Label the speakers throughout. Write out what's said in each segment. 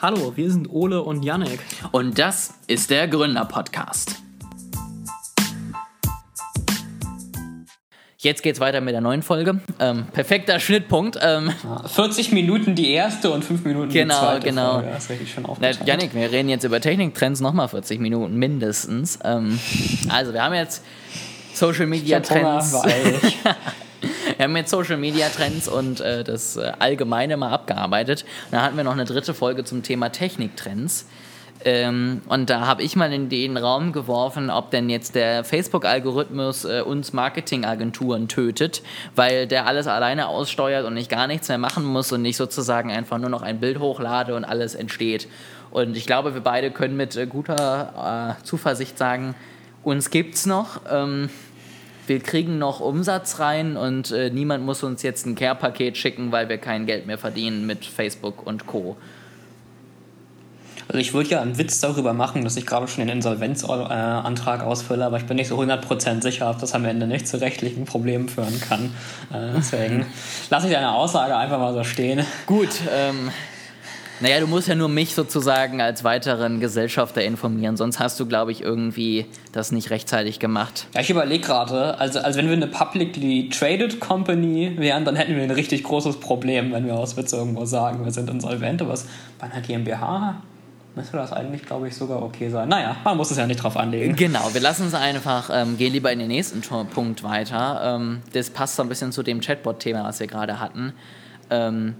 Speaker 1: Hallo, wir sind Ole und Janek.
Speaker 2: Und das ist der Gründer-Podcast. Jetzt geht's weiter mit der neuen Folge. Ähm, perfekter Schnittpunkt. Ähm,
Speaker 1: 40 Minuten die erste und 5 Minuten
Speaker 2: genau,
Speaker 1: die zweite
Speaker 2: genau.
Speaker 1: Folge. Das ist richtig schon
Speaker 2: Na,
Speaker 1: aufgeteilt.
Speaker 2: Janik, wir reden jetzt über Techniktrends nochmal 40 Minuten mindestens. Ähm, also wir haben jetzt Social Media
Speaker 1: Ich hab Hunger,
Speaker 2: Trends.
Speaker 1: ich-
Speaker 2: Wir haben jetzt Social Media Trends und äh, das äh, Allgemeine mal abgearbeitet. Dann hatten wir noch eine dritte Folge zum Thema Techniktrends. Ähm, und da habe ich mal in den Raum geworfen, ob denn jetzt der Facebook-Algorithmus äh, uns Marketingagenturen tötet, weil der alles alleine aussteuert und ich gar nichts mehr machen muss und ich sozusagen einfach nur noch ein Bild hochlade und alles entsteht. Und ich glaube, wir beide können mit äh, guter äh, Zuversicht sagen, uns gibt's noch. Ähm, wir kriegen noch Umsatz rein und äh, niemand muss uns jetzt ein Care-Paket schicken, weil wir kein Geld mehr verdienen mit Facebook und Co.
Speaker 1: Also ich würde ja einen Witz darüber machen, dass ich gerade schon den Insolvenzantrag ausfülle, aber ich bin nicht so 100% sicher, ob das am Ende nicht zu rechtlichen Problemen führen kann. Äh, deswegen lasse ich deine Aussage einfach mal so stehen.
Speaker 2: Gut, ähm, naja, du musst ja nur mich sozusagen als weiteren Gesellschafter informieren, sonst hast du, glaube ich, irgendwie das nicht rechtzeitig gemacht.
Speaker 1: Ja, ich überlege gerade, also, also wenn wir eine publicly traded Company wären, dann hätten wir ein richtig großes Problem, wenn wir aus Witz irgendwo sagen, wir sind insolvent, aber was bei einer GmbH müsste das eigentlich, glaube ich, sogar okay sein. Naja, man muss es ja nicht drauf anlegen.
Speaker 2: Genau, wir lassen es einfach, ähm, gehen lieber in den nächsten Punkt weiter. Ähm, das passt so ein bisschen zu dem Chatbot-Thema, was wir gerade hatten. Ähm,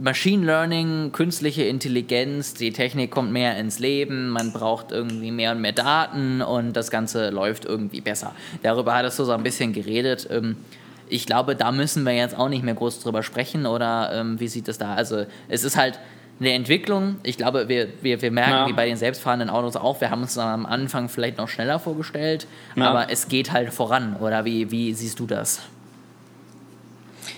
Speaker 2: Machine Learning, künstliche Intelligenz, die Technik kommt mehr ins Leben, man braucht irgendwie mehr und mehr Daten und das Ganze läuft irgendwie besser. Darüber hattest du so ein bisschen geredet. Ähm, ich glaube, da müssen wir jetzt auch nicht mehr groß drüber sprechen oder ähm, wie sieht es da? Also es ist halt eine Entwicklung. Ich glaube, wir, wir, wir merken,
Speaker 1: Ja.
Speaker 2: wie bei den selbstfahrenden Autos auch, wir haben uns am Anfang vielleicht noch schneller vorgestellt,
Speaker 1: Ja.
Speaker 2: aber es geht halt voran. Oder wie, wie siehst du das?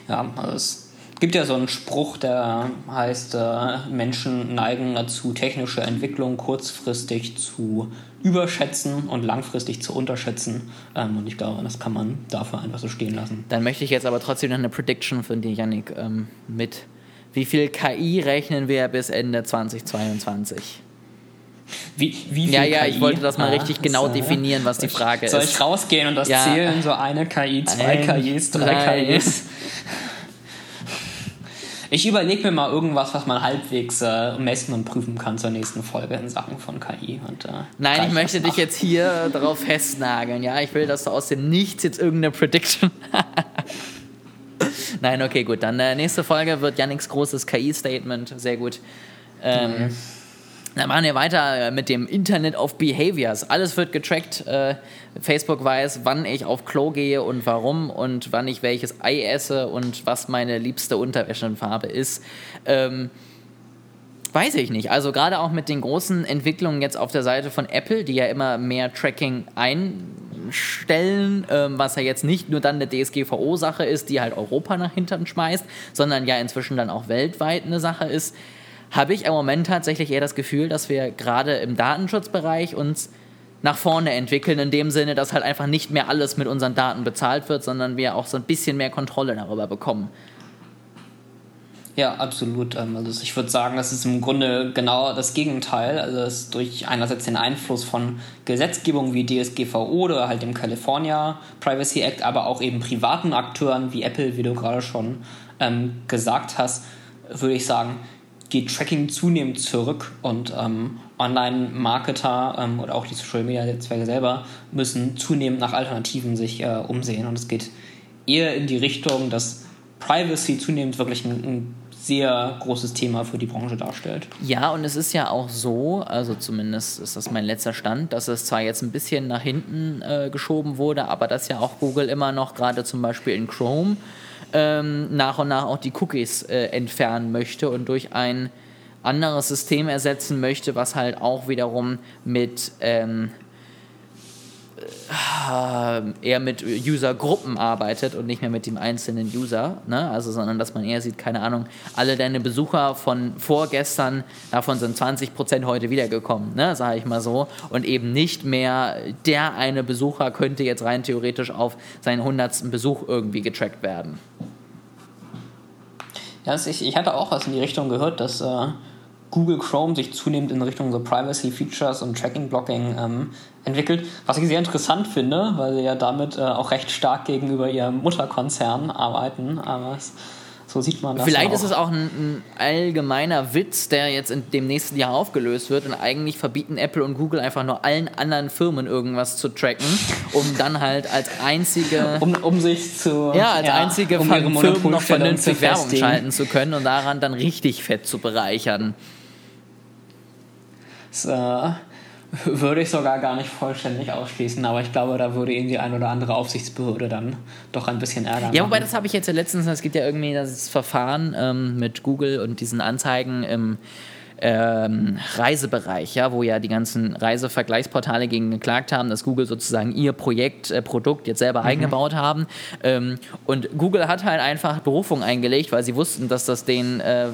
Speaker 1: Ja, also es gibt ja so einen Spruch, der heißt, äh, Menschen neigen dazu, technische Entwicklung kurzfristig zu überschätzen und langfristig zu unterschätzen. Ähm, und ich glaube, das kann man dafür einfach so stehen lassen.
Speaker 2: Dann möchte ich jetzt aber trotzdem noch eine Prediction von dir, Yannick, ähm, mit. Wie viel KI rechnen wir bis Ende 2022?
Speaker 1: Wie, wie viel
Speaker 2: Ja, ja, ich
Speaker 1: KI?
Speaker 2: wollte das mal
Speaker 1: Ah,
Speaker 2: richtig genau
Speaker 1: so.
Speaker 2: definieren, was die Frage
Speaker 1: Soll
Speaker 2: ist.
Speaker 1: ich rausgehen und das
Speaker 2: Ja.
Speaker 1: zählen? So eine KI, zwei
Speaker 2: Eins,
Speaker 1: KIs, drei
Speaker 2: drei.
Speaker 1: KIs. Ich überlege mir mal irgendwas, was man halbwegs äh, messen und prüfen kann zur nächsten Folge in Sachen von KI. Und, äh,
Speaker 2: Nein, ich möchte dich jetzt hier darauf festnageln. Ja, ich will, dass du aus dem Nichts jetzt irgendeine Prediction. Nein, okay, gut. Dann äh, nächste Folge wird Yannicks großes KI-Statement. Sehr gut. Ähm, Dann machen wir weiter äh, mit dem Internet of Behaviors. Alles wird getrackt. Äh, Facebook weiß, wann ich auf Klo gehe und warum und wann ich welches Ei esse und was meine liebste Unterwäschenfarbe ist. Ähm, Weiß ich nicht. Also gerade auch mit den großen Entwicklungen jetzt auf der Seite von Apple, die ja immer mehr Tracking einstellen, ähm, was ja jetzt nicht nur dann eine DSGVO-Sache ist, die halt Europa nach hinten schmeißt, sondern ja inzwischen dann auch weltweit eine Sache ist, habe ich im Moment tatsächlich eher das Gefühl, dass wir gerade im Datenschutzbereich uns nach vorne entwickeln, in dem Sinne, dass halt einfach nicht mehr alles mit unseren Daten bezahlt wird, sondern wir auch so ein bisschen mehr Kontrolle darüber bekommen.
Speaker 1: Ja, absolut. Ähm, Also ich würde sagen, das ist im Grunde genau das Gegenteil. Also es ist durch einerseits den Einfluss von Gesetzgebung wie DSGVO oder halt dem California Privacy Act, aber auch eben privaten Akteuren wie Apple, wie du gerade schon ähm, gesagt hast, würde ich sagen, geht Tracking zunehmend zurück und ähm, Online-Marketer ähm, oder auch die Social-Media-Netzwerke selber müssen zunehmend nach Alternativen sich äh, umsehen und es geht eher in die Richtung, dass Privacy zunehmend wirklich ein, ein sehr großes Thema für die Branche darstellt.
Speaker 2: Ja, und es ist ja auch so, also zumindest ist das mein letzter Stand, dass es zwar jetzt ein bisschen nach hinten äh, geschoben wurde, aber dass ja auch Google immer noch gerade zum Beispiel in Chrome ähm, nach und nach auch die Cookies äh, entfernen möchte und durch ein anderes System ersetzen möchte, was halt auch wiederum mit ähm, äh, eher mit Usergruppen arbeitet und nicht mehr mit dem einzelnen User, ne? also sondern dass man eher sieht, keine Ahnung, alle deine Besucher von vorgestern, davon sind 20% heute wiedergekommen, ne? sage ich mal so, und eben nicht mehr der eine Besucher könnte jetzt rein theoretisch auf seinen hundertsten Besuch irgendwie getrackt werden.
Speaker 1: Ja, ich, ich hatte auch was in die Richtung gehört, dass äh, Google Chrome sich zunehmend in Richtung so Privacy Features und Tracking Blocking ähm, entwickelt, was ich sehr interessant finde, weil sie ja damit äh, auch recht stark gegenüber ihrem Mutterkonzern arbeiten. Aber es so sieht man das.
Speaker 2: Vielleicht auch. ist es auch ein, ein, allgemeiner Witz, der jetzt in dem nächsten Jahr aufgelöst wird und eigentlich verbieten Apple und Google einfach nur allen anderen Firmen irgendwas zu tracken, um dann halt als einzige.
Speaker 1: um, um sich zu.
Speaker 2: Ja, als ja, einzige um Firmen noch vernünftig Werbung schalten zu können und daran dann richtig fett zu bereichern.
Speaker 1: So würde ich sogar gar nicht vollständig ausschließen, aber ich glaube, da würde irgendwie ein oder andere Aufsichtsbehörde dann doch ein bisschen ärgern.
Speaker 2: Ja, wobei das habe ich jetzt ja letztens, es gibt ja irgendwie das Verfahren ähm, mit Google und diesen Anzeigen im ähm, Reisebereich, ja, wo ja die ganzen Reisevergleichsportale gegen geklagt haben, dass Google sozusagen ihr Projekt, äh, Produkt jetzt selber mhm. eingebaut haben. Ähm, und Google hat halt einfach Berufung eingelegt, weil sie wussten, dass das den äh,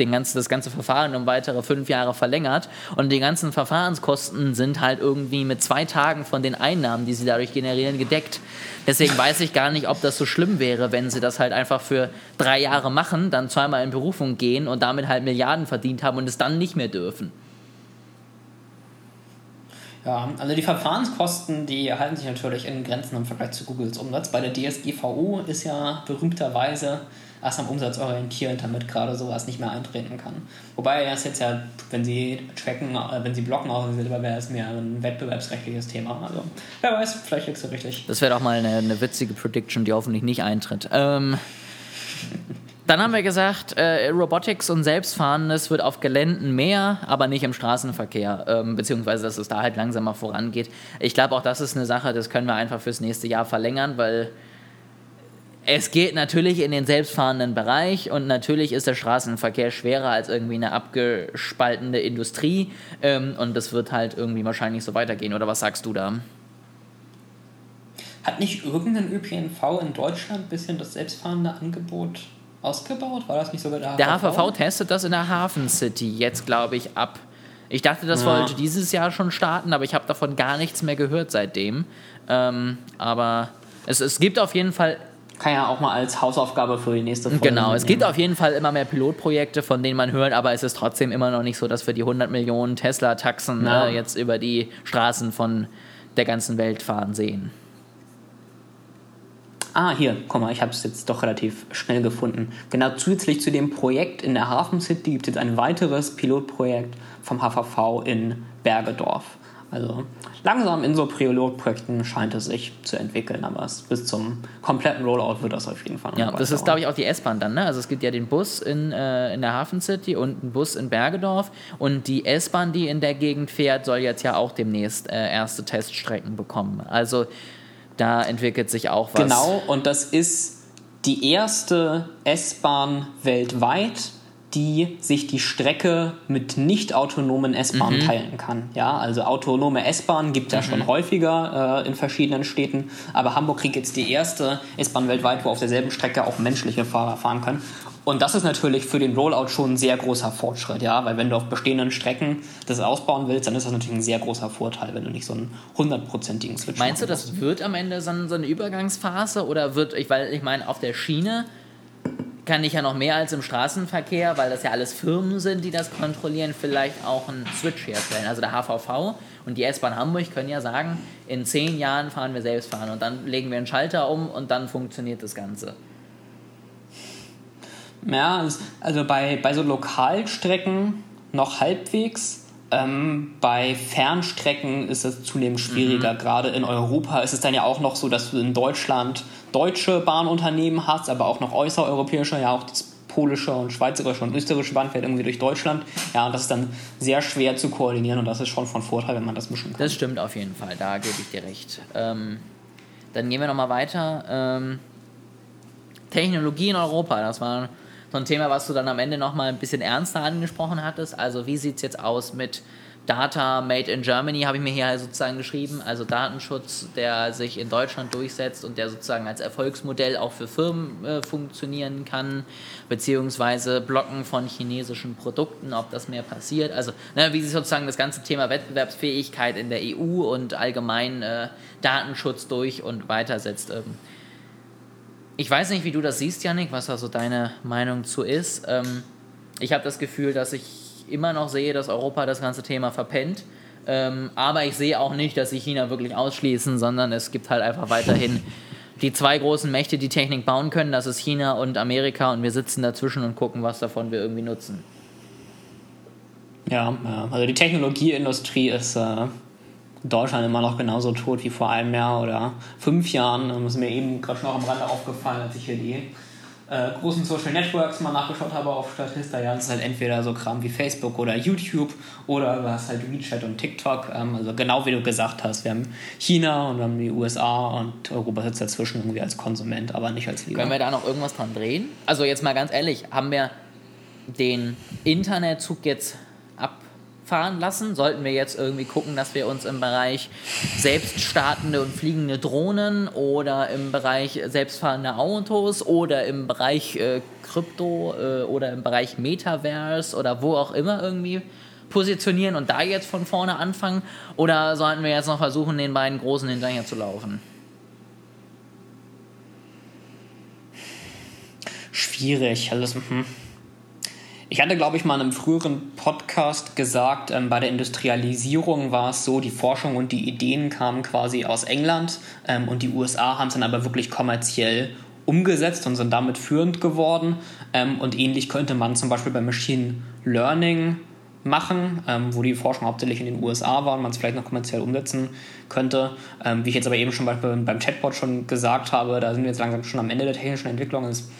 Speaker 2: den ganzen, das ganze Verfahren um weitere fünf Jahre verlängert. Und die ganzen Verfahrenskosten sind halt irgendwie mit zwei Tagen von den Einnahmen, die sie dadurch generieren, gedeckt. Deswegen weiß ich gar nicht, ob das so schlimm wäre, wenn sie das halt einfach für drei Jahre machen, dann zweimal in Berufung gehen und damit halt Milliarden verdient haben und es dann nicht mehr dürfen.
Speaker 1: Ja, also die Verfahrenskosten, die halten sich natürlich in Grenzen im Vergleich zu Googles Umsatz. Bei der DSGVO ist ja berühmterweise erst am Umsatz orientiert, damit gerade sowas nicht mehr eintreten kann. Wobei er ist jetzt ja, wenn sie tracken, äh, wenn sie blocken auch selber, wäre es mehr ein wettbewerbsrechtliches Thema. Also wer weiß, vielleicht liegst du richtig.
Speaker 2: Das wäre doch mal eine, eine, witzige Prediction, die hoffentlich nicht eintritt. Ähm, dann haben wir gesagt, äh, Robotics und Selbstfahrendes wird auf Geländen mehr, aber nicht im Straßenverkehr, ähm, beziehungsweise dass es da halt langsamer vorangeht. Ich glaube, auch das ist eine Sache, das können wir einfach fürs nächste Jahr verlängern, weil es geht natürlich in den selbstfahrenden Bereich und natürlich ist der Straßenverkehr schwerer als irgendwie eine abgespaltene Industrie ähm, und das wird halt irgendwie wahrscheinlich so weitergehen. Oder was sagst du da?
Speaker 1: Hat nicht irgendein ÖPNV in Deutschland ein bisschen das selbstfahrende Angebot ausgebaut? War das nicht sogar
Speaker 2: der HVV? Der HVV testet das in der Hafen City jetzt, glaube ich, ab. Ich dachte, das ja. wollte dieses Jahr schon starten, aber ich habe davon gar nichts mehr gehört seitdem. Ähm, aber es, es gibt auf jeden Fall
Speaker 1: kann ja auch mal als Hausaufgabe für die nächste
Speaker 2: Folge. Genau, es gibt auf jeden Fall immer mehr Pilotprojekte, von denen man hört, aber es ist trotzdem immer noch nicht so, dass wir die 100 Millionen Tesla-Taxen ja. äh, jetzt über die Straßen von der ganzen Welt fahren sehen.
Speaker 1: Ah, hier, guck mal, ich habe es jetzt doch relativ schnell gefunden. Genau, zusätzlich zu dem Projekt in der Hafen City gibt es jetzt ein weiteres Pilotprojekt vom HVV in Bergedorf. Also langsam in so Pilotprojekten scheint es sich zu entwickeln, aber bis zum kompletten Rollout wird das auf jeden Fall
Speaker 2: noch Ja, das ist, glaube ich, auch die S-Bahn dann. Ne? Also es gibt ja den Bus in, äh, in der Hafen City und einen Bus in Bergedorf. Und die S-Bahn, die in der Gegend fährt, soll jetzt ja auch demnächst äh, erste Teststrecken bekommen. Also da entwickelt sich auch was.
Speaker 1: Genau, und das ist die erste S-Bahn weltweit, die sich die Strecke mit nicht autonomen S-Bahnen mhm. teilen kann. Ja, also autonome S-Bahnen gibt es ja mhm. schon häufiger äh, in verschiedenen Städten, aber Hamburg kriegt jetzt die erste S-Bahn weltweit, wo auf derselben Strecke auch menschliche Fahrer fahren können. Und das ist natürlich für den Rollout schon ein sehr großer Fortschritt, ja, weil wenn du auf bestehenden Strecken das ausbauen willst, dann ist das natürlich ein sehr großer Vorteil, wenn du nicht so einen hundertprozentigen Switch
Speaker 2: Meinst du, das wird am Ende so eine Übergangsphase oder wird, ich, weil ich meine, auf der Schiene kann ich ja noch mehr als im Straßenverkehr, weil das ja alles Firmen sind, die das kontrollieren, vielleicht auch einen Switch herstellen. Also der HVV und die S-Bahn Hamburg können ja sagen, in zehn Jahren fahren wir selbst fahren und dann legen wir einen Schalter um und dann funktioniert das Ganze.
Speaker 1: Ja, also bei, bei so Lokalstrecken noch halbwegs. Ähm, bei Fernstrecken ist es zunehmend schwieriger. Mhm. Gerade in Europa ist es dann ja auch noch so, dass du in Deutschland deutsche Bahnunternehmen hast, aber auch noch äußereuropäische, ja auch das polische und schweizerische und österreichische Bahn fährt irgendwie durch Deutschland. Ja, und das ist dann sehr schwer zu koordinieren und das ist schon von Vorteil, wenn man das mischen kann.
Speaker 2: Das stimmt auf jeden Fall, da gebe ich dir recht. Ähm, dann gehen wir nochmal weiter. Ähm, Technologie in Europa, das war so ein Thema, was du dann am Ende nochmal ein bisschen ernster angesprochen hattest. Also wie sieht es jetzt aus mit Data Made in Germany habe ich mir hier sozusagen geschrieben, also Datenschutz, der sich in Deutschland durchsetzt und der sozusagen als Erfolgsmodell auch für Firmen äh, funktionieren kann, beziehungsweise Blocken von chinesischen Produkten, ob das mehr passiert. Also ne, wie sich sozusagen das ganze Thema Wettbewerbsfähigkeit in der EU und allgemein äh, Datenschutz durch und weitersetzt. Ähm, ich weiß nicht, wie du das siehst, Janik, was also deine Meinung zu ist. Ähm, ich habe das Gefühl, dass ich immer noch sehe, dass Europa das ganze Thema verpennt. Ähm, aber ich sehe auch nicht, dass sie China wirklich ausschließen, sondern es gibt halt einfach weiterhin die zwei großen Mächte, die Technik bauen können. Das ist China und Amerika und wir sitzen dazwischen und gucken, was davon wir irgendwie nutzen.
Speaker 1: Ja, also die Technologieindustrie ist äh, Deutschland immer noch genauso tot wie vor einem Jahr oder fünf Jahren. Das ist mir eben gerade auch am Rande aufgefallen, als ich hier die äh, großen Social Networks mal nachgeschaut habe auf Statista, ja, das ist halt entweder so Kram wie Facebook oder YouTube oder du hast halt WeChat und TikTok. Ähm, also genau wie du gesagt hast, wir haben China und wir haben die USA und Europa sitzt dazwischen irgendwie als Konsument, aber nicht als
Speaker 2: Lieber. Können wir da noch irgendwas dran drehen? Also jetzt mal ganz ehrlich, haben wir den Internetzug jetzt fahren lassen? Sollten wir jetzt irgendwie gucken, dass wir uns im Bereich selbststartende und fliegende Drohnen oder im Bereich selbstfahrende Autos oder im Bereich äh, Krypto äh, oder im Bereich Metaverse oder wo auch immer irgendwie positionieren und da jetzt von vorne anfangen? Oder sollten wir jetzt noch versuchen, den beiden Großen hinterher zu laufen?
Speaker 1: Schwierig. Also, hm. Ich hatte, glaube ich, mal in einem früheren Podcast gesagt, ähm, bei der Industrialisierung war es so, die Forschung und die Ideen kamen quasi aus England ähm, und die USA haben es dann aber wirklich kommerziell umgesetzt und sind damit führend geworden. Ähm, und ähnlich könnte man zum Beispiel bei Machine Learning machen, ähm, wo die Forschung hauptsächlich in den USA war und man es vielleicht noch kommerziell umsetzen könnte. Ähm, wie ich jetzt aber eben schon beim, Chatbot schon gesagt habe, da sind wir jetzt langsam schon am Ende der technischen Entwicklung. Es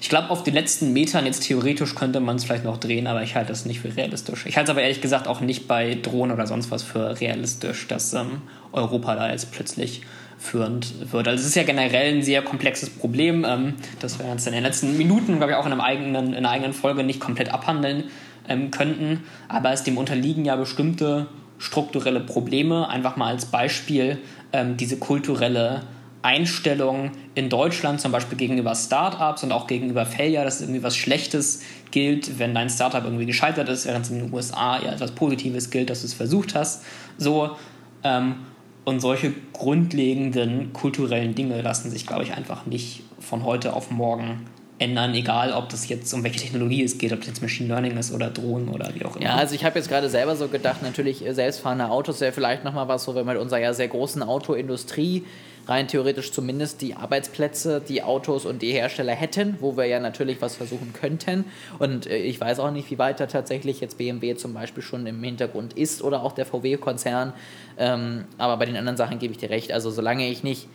Speaker 1: ich glaube, auf den letzten Metern jetzt theoretisch könnte man es vielleicht noch drehen, aber ich halte das nicht für realistisch. Ich halte es aber ehrlich gesagt auch nicht bei Drohnen oder sonst was für realistisch, dass ähm, Europa da jetzt plötzlich führend wird. Also es ist ja generell ein sehr komplexes Problem, ähm, das wir jetzt in den letzten Minuten, glaube ich, auch in, einem eigenen, in einer eigenen Folge nicht komplett abhandeln ähm, könnten. Aber es dem unterliegen ja bestimmte strukturelle Probleme. Einfach mal als Beispiel ähm, diese kulturelle Einstellung in Deutschland zum Beispiel gegenüber Startups und auch gegenüber Failure, dass irgendwie was Schlechtes gilt, wenn dein Startup irgendwie gescheitert ist, während es in den USA eher etwas Positives gilt, dass du es versucht hast. So, ähm, und solche grundlegenden kulturellen Dinge lassen sich, glaube ich, einfach nicht von heute auf morgen ändern, egal ob das jetzt um welche Technologie es geht, ob das jetzt Machine Learning ist oder Drohnen oder wie auch immer.
Speaker 2: Ja, also ich habe jetzt gerade selber so gedacht, natürlich äh, selbstfahrende Autos wäre vielleicht nochmal was, so wenn wir mit unserer ja sehr großen Autoindustrie rein theoretisch zumindest die Arbeitsplätze, die Autos und die Hersteller hätten, wo wir ja natürlich was versuchen könnten. Und äh, ich weiß auch nicht, wie weit da tatsächlich jetzt BMW zum Beispiel schon im Hintergrund ist oder auch der VW-Konzern. Ähm, aber bei den anderen Sachen gebe ich dir recht. Also solange ich nicht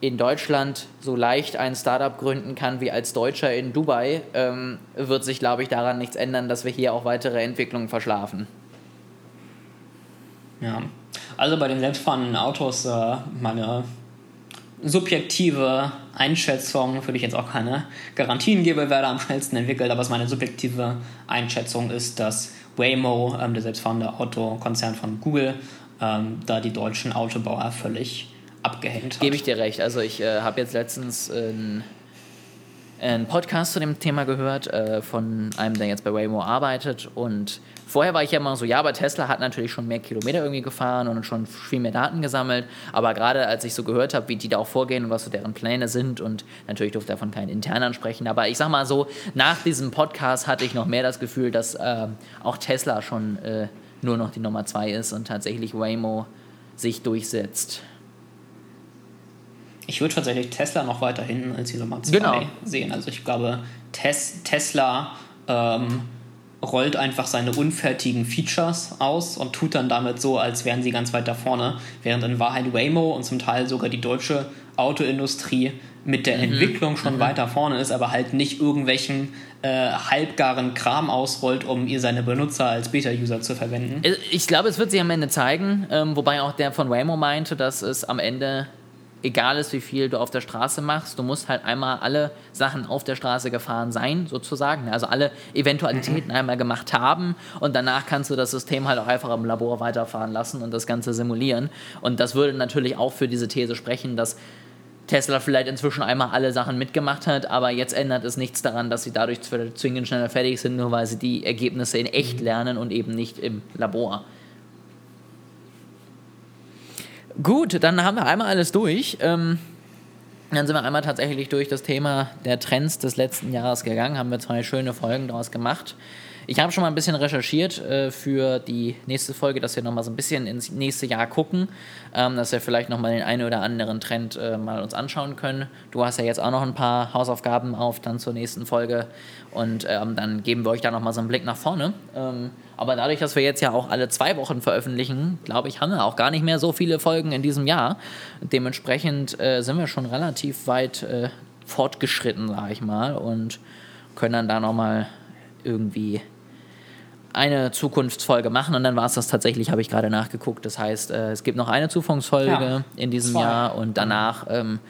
Speaker 2: in Deutschland so leicht ein Startup gründen kann wie als Deutscher in Dubai, ähm, wird sich, glaube ich, daran nichts ändern, dass wir hier auch weitere Entwicklungen verschlafen.
Speaker 1: Ja, also bei den selbstfahrenden Autos äh, meine subjektive Einschätzung, für die ich jetzt auch keine Garantien gebe, wer da am schnellsten entwickelt, aber was meine subjektive Einschätzung ist, dass Waymo, ähm, der selbstfahrende Autokonzern von Google, ähm, da die deutschen Autobauer völlig abgehängt hat.
Speaker 2: Gebe ich dir recht. Also ich äh, habe jetzt letztens einen, einen Podcast zu dem Thema gehört äh, von einem, der jetzt bei Waymo arbeitet und Vorher war ich ja immer so, ja, aber Tesla hat natürlich schon mehr Kilometer irgendwie gefahren und schon viel mehr Daten gesammelt. Aber gerade als ich so gehört habe, wie die da auch vorgehen und was so deren Pläne sind und natürlich durfte davon keinen intern ansprechen. Aber ich sag mal so, nach diesem Podcast hatte ich noch mehr das Gefühl, dass äh, auch Tesla schon äh, nur noch die Nummer zwei ist und tatsächlich Waymo sich durchsetzt.
Speaker 1: Ich würde tatsächlich Tesla noch weiter hinten als die Nummer 2
Speaker 2: genau.
Speaker 1: sehen. Also ich glaube, Tes Tesla ähm, rollt einfach seine unfertigen Features aus und tut dann damit so, als wären sie ganz weit da vorne, während in Wahrheit Waymo und zum Teil sogar die deutsche Autoindustrie mit der mhm. Entwicklung schon mhm. weiter vorne ist, aber halt nicht irgendwelchen äh, halbgaren Kram ausrollt, um ihr seine Benutzer als Beta-User zu verwenden.
Speaker 2: Äh, ich glaube, es wird sich am Ende zeigen, ähm, wobei auch der von Waymo meinte, dass es am Ende egal ist, wie viel du auf der Straße machst, du musst halt einmal alle Sachen auf der Straße gefahren sein, sozusagen. Also alle Eventualitäten mhm. einmal gemacht haben und danach kannst du das System halt auch einfach im Labor weiterfahren lassen und das Ganze simulieren. Und das würde natürlich auch für diese These sprechen, dass Tesla vielleicht inzwischen einmal alle Sachen mitgemacht hat, aber jetzt ändert es nichts daran, dass sie dadurch zwingend schneller fertig sind, nur weil sie die Ergebnisse in echt mhm. lernen und eben nicht im Labor. Gut, dann haben wir einmal alles durch. Ähm, Dann sind wir einmal tatsächlich durch das Thema der Trends des letzten Jahres gegangen, haben wir zwei schöne Folgen daraus gemacht. Ich habe schon mal ein bisschen recherchiert äh, für die nächste Folge, dass wir nochmal so ein bisschen ins nächste Jahr gucken, ähm, dass wir vielleicht nochmal den einen oder anderen Trend äh, mal uns anschauen können. Du hast ja jetzt auch noch ein paar Hausaufgaben auf dann zur nächsten Folge und ähm, dann geben wir euch da nochmal so einen Blick nach vorne. Ähm, aber dadurch, dass wir jetzt ja auch alle zwei Wochen veröffentlichen, glaube ich, haben wir auch gar nicht mehr so viele Folgen in diesem Jahr. Dementsprechend äh, sind wir schon relativ weit äh, fortgeschritten, sage ich mal, und können dann da nochmal irgendwie eine Zukunftsfolge machen und dann war es das tatsächlich, habe ich gerade nachgeguckt. Das heißt, äh, es gibt noch eine Zukunftsfolge ja, in diesem zwei. Jahr und danach ähm,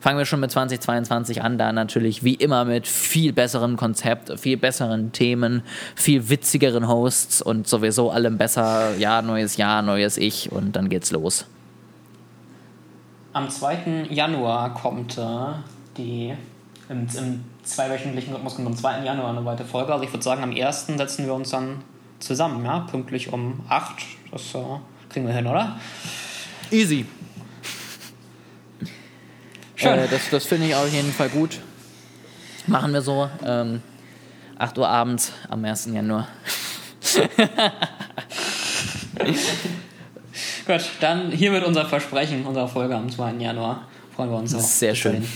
Speaker 2: fangen wir schon mit 2022 an, da natürlich wie immer mit viel besserem Konzept, viel besseren Themen, viel witzigeren Hosts und sowieso allem besser. Ja, neues Jahr, neues Ich und dann geht's los.
Speaker 1: Am 2. Januar kommt äh, die im, im zweiwöchentlichen Rhythmus kommt am 2. Januar eine weitere Folge. Also ich würde sagen, am 1. setzen wir uns dann zusammen, ja, pünktlich um 8. Das äh, kriegen wir hin, oder?
Speaker 2: Easy. Schön. Äh, das das finde ich auf jeden Fall gut. Machen wir so. Ähm, 8 Uhr abends am 1. Januar.
Speaker 1: Gut, dann hier wird unser Versprechen unserer Folge am 2. Januar. Freuen wir uns
Speaker 2: auch. Sehr schön.